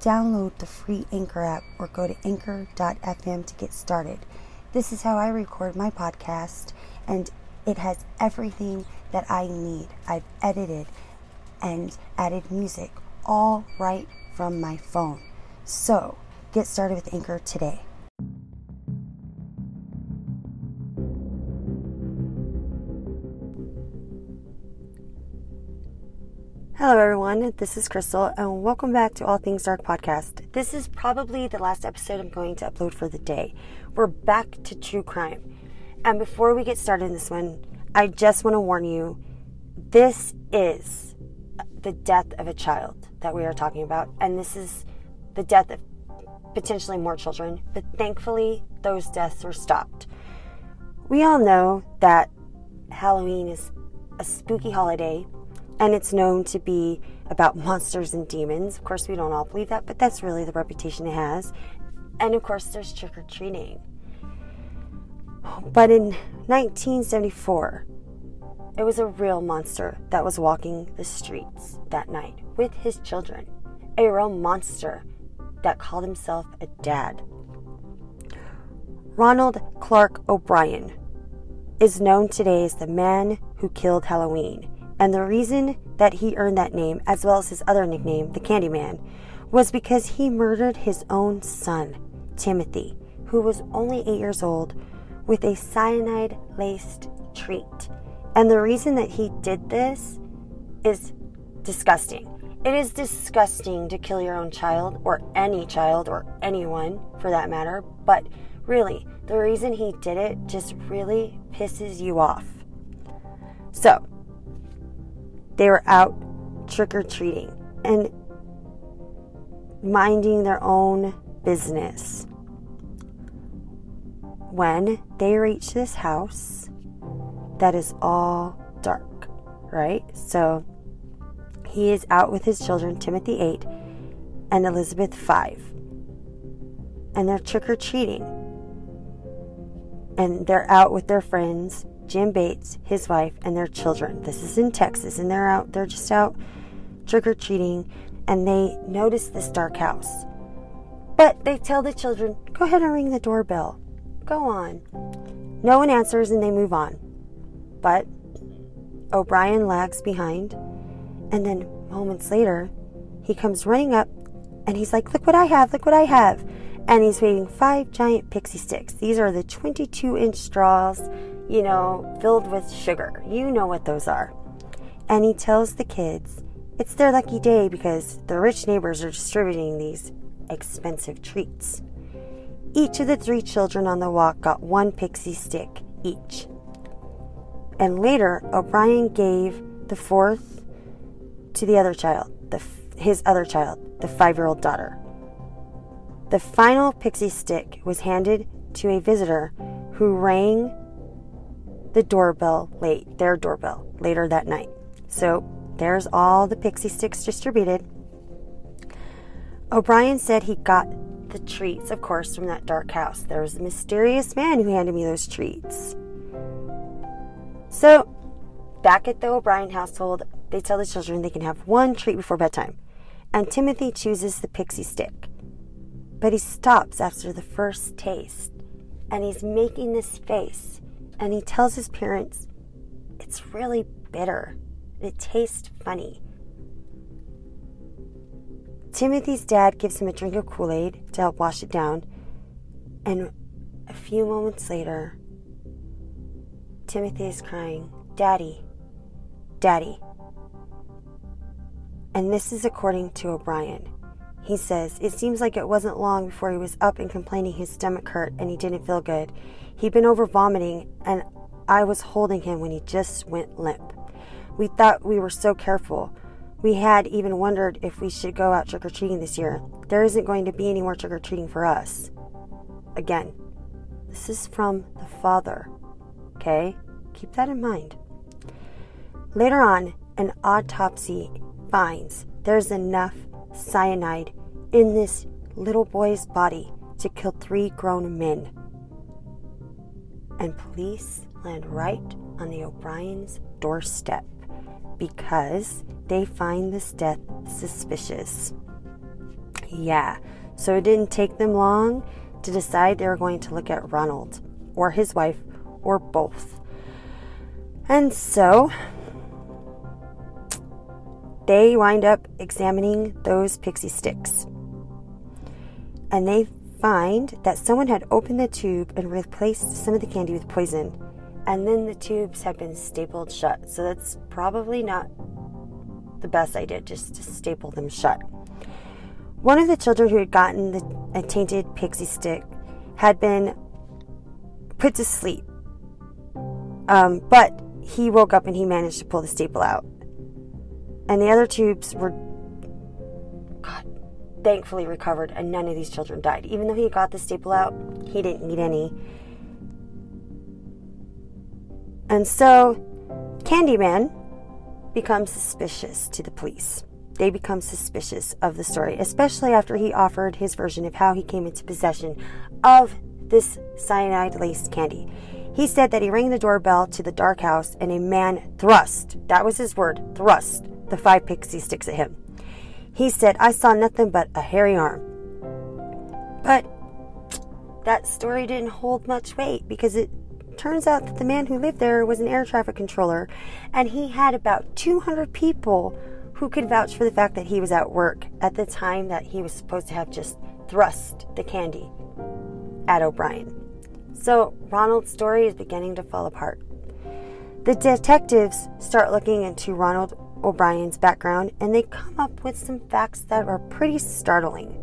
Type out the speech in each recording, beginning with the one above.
Download the free Anchor app or go to anchor.fm to get started. This is how I record my podcast, and it has everything that I need. I've edited and added music all right from my phone. So, get started with Anchor today. Hello, everyone. This is Crystal, and welcome back to All Things Dark podcast. This is probably the last episode I'm going to upload for the day. We're back to true crime. And before we get started in this one, I just want to warn you this is the death of a child that we are talking about, and this is the death of potentially more children, but thankfully, those deaths were stopped. We all know that Halloween is a spooky holiday and it's known to be about monsters and demons. Of course, we don't all believe that, but that's really the reputation it has. And of course, there's trick or treating. But in 1974, it was a real monster that was walking the streets that night with his children. A real monster that called himself a dad. Ronald Clark O'Bryan is known today as the man who killed Halloween and the reason that he earned that name, as well as his other nickname, the Candyman, was because he murdered his own son, Timothy, who was only eight years old, with a cyanide laced treat. And the reason that he did this is disgusting. It is disgusting to kill your own child, or any child, or anyone for that matter, but really, the reason he did it just really pisses you off. So, they were out trick or treating and minding their own business. When they reach this house that is all dark, right? So he is out with his children, Timothy 8 and Elizabeth 5. And they're trick or treating. And they're out with their friends Jim Bates, his wife, and their children. This is in Texas, and they're out, they're just out trick or treating, and they notice this dark house. But they tell the children, go ahead and ring the doorbell. Go on. No one answers, and they move on. But O'Bryan lags behind, and then moments later, he comes running up and he's like, Look what I have, look what I have. And he's waving five giant pixie sticks. These are the 22 inch straws you know, filled with sugar. You know what those are. And he tells the kids it's their lucky day because the rich neighbors are distributing these expensive treats. Each of the three children on the walk got one pixie stick each. And later, O'Bryan gave the fourth to the other child, the, his other child, the five year old daughter. The final pixie stick was handed to a visitor who rang the doorbell late, their doorbell later that night. So there's all the pixie sticks distributed. O'Bryan said he got the treats, of course, from that dark house. There was a mysterious man who handed me those treats. So, back at the O'Bryan household, they tell the children they can have one treat before bedtime. And Timothy chooses the pixie stick. But he stops after the first taste. And he's making this face and he tells his parents it's really bitter. It tastes funny. Timothy's dad gives him a drink of Kool Aid to help wash it down, and a few moments later, Timothy is crying, Daddy, Daddy. And this is according to O'Bryan. He says, It seems like it wasn't long before he was up and complaining his stomach hurt and he didn't feel good. He'd been over vomiting, and I was holding him when he just went limp. We thought we were so careful, we had even wondered if we should go out trick or treating this year. There isn't going to be any more trick or treating for us. Again, this is from the father. Okay? Keep that in mind. Later on, an autopsy finds there's enough cyanide in this little boy's body to kill three grown men. And police land right on the O'Bryan's doorstep because they find this death suspicious. Yeah, so it didn't take them long to decide they were going to look at Ronald or his wife or both. And so they wind up examining those pixie sticks. And they find that someone had opened the tube and replaced some of the candy with poison. And then the tubes had been stapled shut. So that's probably not the best idea, just to staple them shut. One of the children who had gotten the, a tainted pixie stick had been put to sleep. Um, but he woke up and he managed to pull the staple out. And the other tubes were, God, thankfully recovered, and none of these children died. Even though he got the staple out, he didn't need any. And so, Candyman becomes suspicious to the police. They become suspicious of the story, especially after he offered his version of how he came into possession of this cyanide laced candy. He said that he rang the doorbell to the dark house and a man thrust, that was his word, thrust, the five pixie sticks at him. He said, I saw nothing but a hairy arm. But that story didn't hold much weight because it turns out that the man who lived there was an air traffic controller and he had about 200 people who could vouch for the fact that he was at work at the time that he was supposed to have just thrust the candy at O'Bryan. So Ronald's story is beginning to fall apart. The detectives start looking into Ronald O'Bryan's background and they come up with some facts that are pretty startling.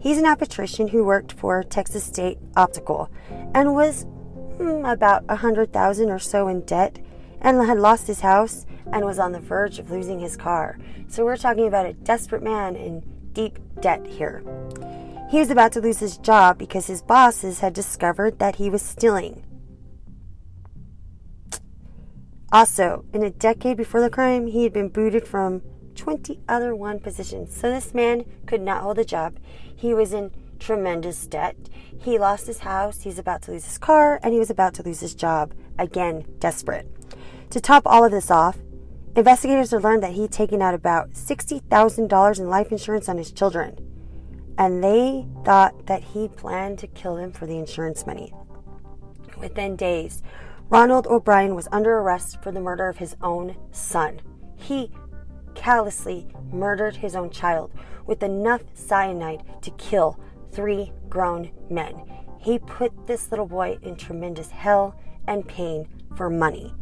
He's an optician who worked for Texas State Optical and was hmm, about a hundred thousand or so in debt and had lost his house and was on the verge of losing his car. So we're talking about a desperate man in deep debt here. He was about to lose his job because his bosses had discovered that he was stealing. Also, in a decade before the crime, he had been booted from 20 other one positions. So this man could not hold a job. He was in tremendous debt. He lost his house, he's about to lose his car, and he was about to lose his job. Again, desperate. To top all of this off, investigators have learned that he'd taken out about $60,000 in life insurance on his children and they thought that he planned to kill them for the insurance money. Within days, Ronald O'Bryan was under arrest for the murder of his own son. He callously murdered his own child with enough cyanide to kill three grown men. He put this little boy in tremendous hell and pain for money.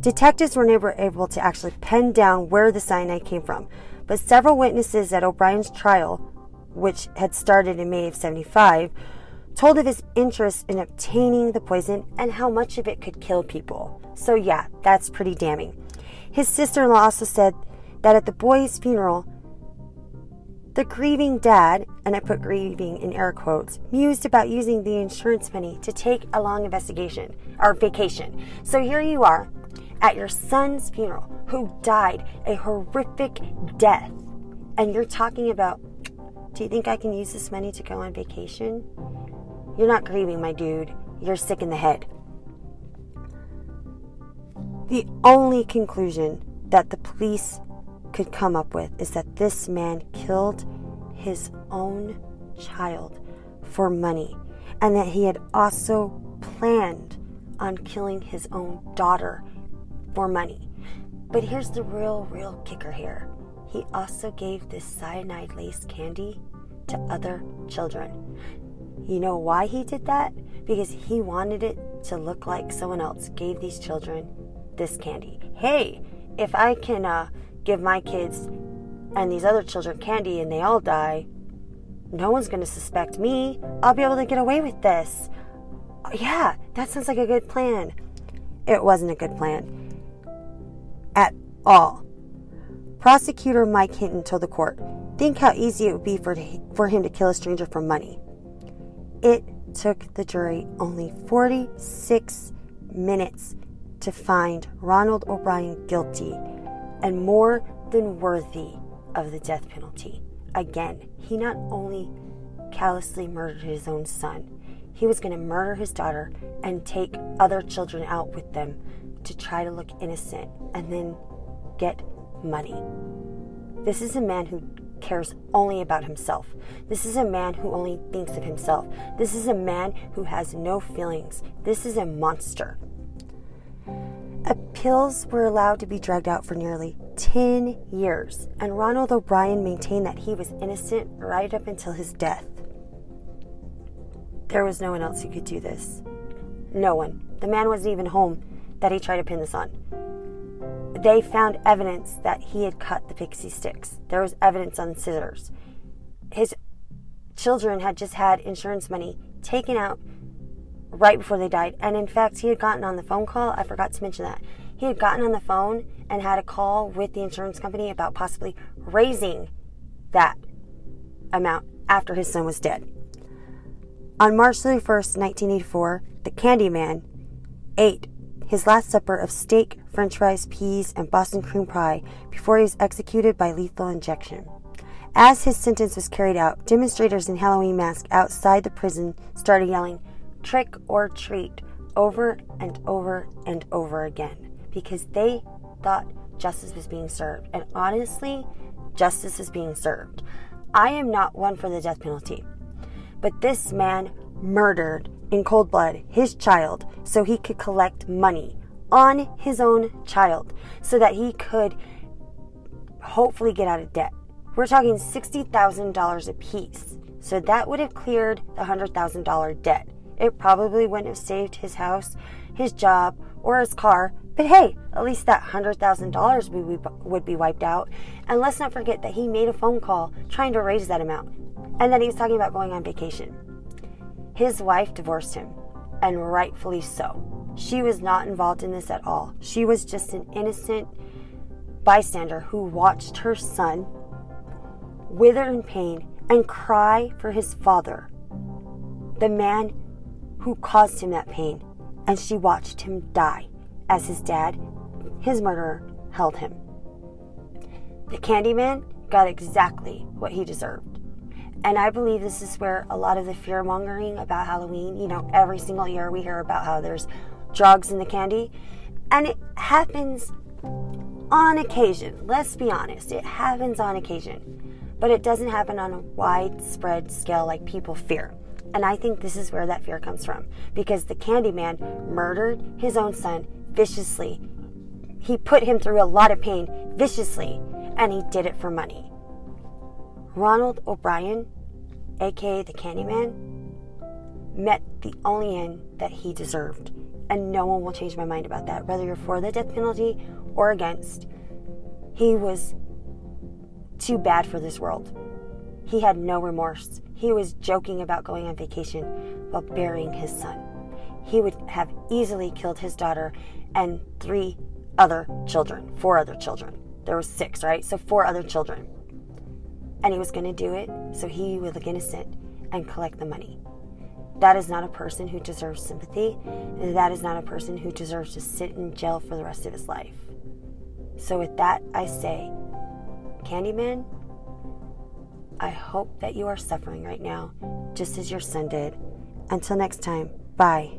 Detectives were never able to actually pin down where the cyanide came from, but several witnesses at O'Bryan's trial which had started in May of 75, told of his interest in obtaining the poison and how much of it could kill people. So, yeah, that's pretty damning. His sister in law also said that at the boy's funeral, the grieving dad, and I put grieving in air quotes, mused about using the insurance money to take a long investigation or vacation. So here you are at your son's funeral who died a horrific death, and you're talking about do you think I can use this money to go on vacation? You're not grieving, my dude. You're sick in the head. The only conclusion that the police could come up with is that this man killed his own child for money and that he had also planned on killing his own daughter for money. But here's the real, real kicker here he also gave this cyanide laced candy to other children. You know why he did that? Because he wanted it to look like someone else gave these children this candy. Hey, if I can uh, give my kids and these other children candy and they all die, no one's going to suspect me. I'll be able to get away with this. Yeah, that sounds like a good plan. It wasn't a good plan at all. Prosecutor Mike Hinton told the court, Think how easy it would be for, for him to kill a stranger for money. It took the jury only 46 minutes to find Ronald O'Bryan guilty and more than worthy of the death penalty. Again, he not only callously murdered his own son, he was going to murder his daughter and take other children out with them to try to look innocent and then get money. This is a man who cares only about himself. This is a man who only thinks of himself. This is a man who has no feelings. This is a monster. Appeals were allowed to be dragged out for nearly 10 years, and Ronald O'Bryan maintained that he was innocent right up until his death. There was no one else who could do this. No one. The man wasn't even home that he tried to pin this on. They found evidence that he had cut the pixie sticks. There was evidence on scissors. His children had just had insurance money taken out right before they died. And in fact, he had gotten on the phone call. I forgot to mention that. He had gotten on the phone and had a call with the insurance company about possibly raising that amount after his son was dead. On March 31st, 1984, the Candyman ate his last supper of steak, french fries, peas, and Boston cream pie before he was executed by lethal injection. As his sentence was carried out, demonstrators in Halloween masks outside the prison started yelling, trick or treat over and over and over again because they thought justice was being served. And honestly, justice is being served. I am not one for the death penalty, but this man murdered in cold blood his child so he could collect money on his own child so that he could hopefully get out of debt. We're talking $60,000 a piece. So that would have cleared the $100,000 debt. It probably wouldn't have saved his house, his job, or his car, but hey, at least that $100,000 would be wiped out. And let's not forget that he made a phone call trying to raise that amount, and that he was talking about going on vacation. His wife divorced him, and rightfully so. She was not involved in this at all. She was just an innocent bystander who watched her son wither in pain and cry for his father, the man who caused him that pain, and she watched him die as his dad, his murderer, held him. The Candyman got exactly what he deserved. And I believe this is where a lot of the fear mongering about Halloween, you know, every single year we hear about how there's drugs in the candy. And it happens on occasion. Let's be honest, it happens on occasion. But it doesn't happen on a widespread scale like people fear. And I think this is where that fear comes from. Because the Candyman murdered his own son viciously. He put him through a lot of pain viciously, and he did it for money. Ronald O'Bryan, aka the Candyman, met the only end that he deserved. And no one will change my mind about that, whether you're for the death penalty or against. He was too bad for this world. He had no remorse. He was joking about going on vacation while burying his son. He would have easily killed his daughter and three other children, four other children. There was six, right? So four other children. And he was going to do it so he would look innocent and collect the money. That is not a person who deserves sympathy. and That is not a person who deserves to sit in jail for the rest of his life. So, with that, I say, Candyman, I hope that you are suffering right now, just as your son did. Until next time, bye.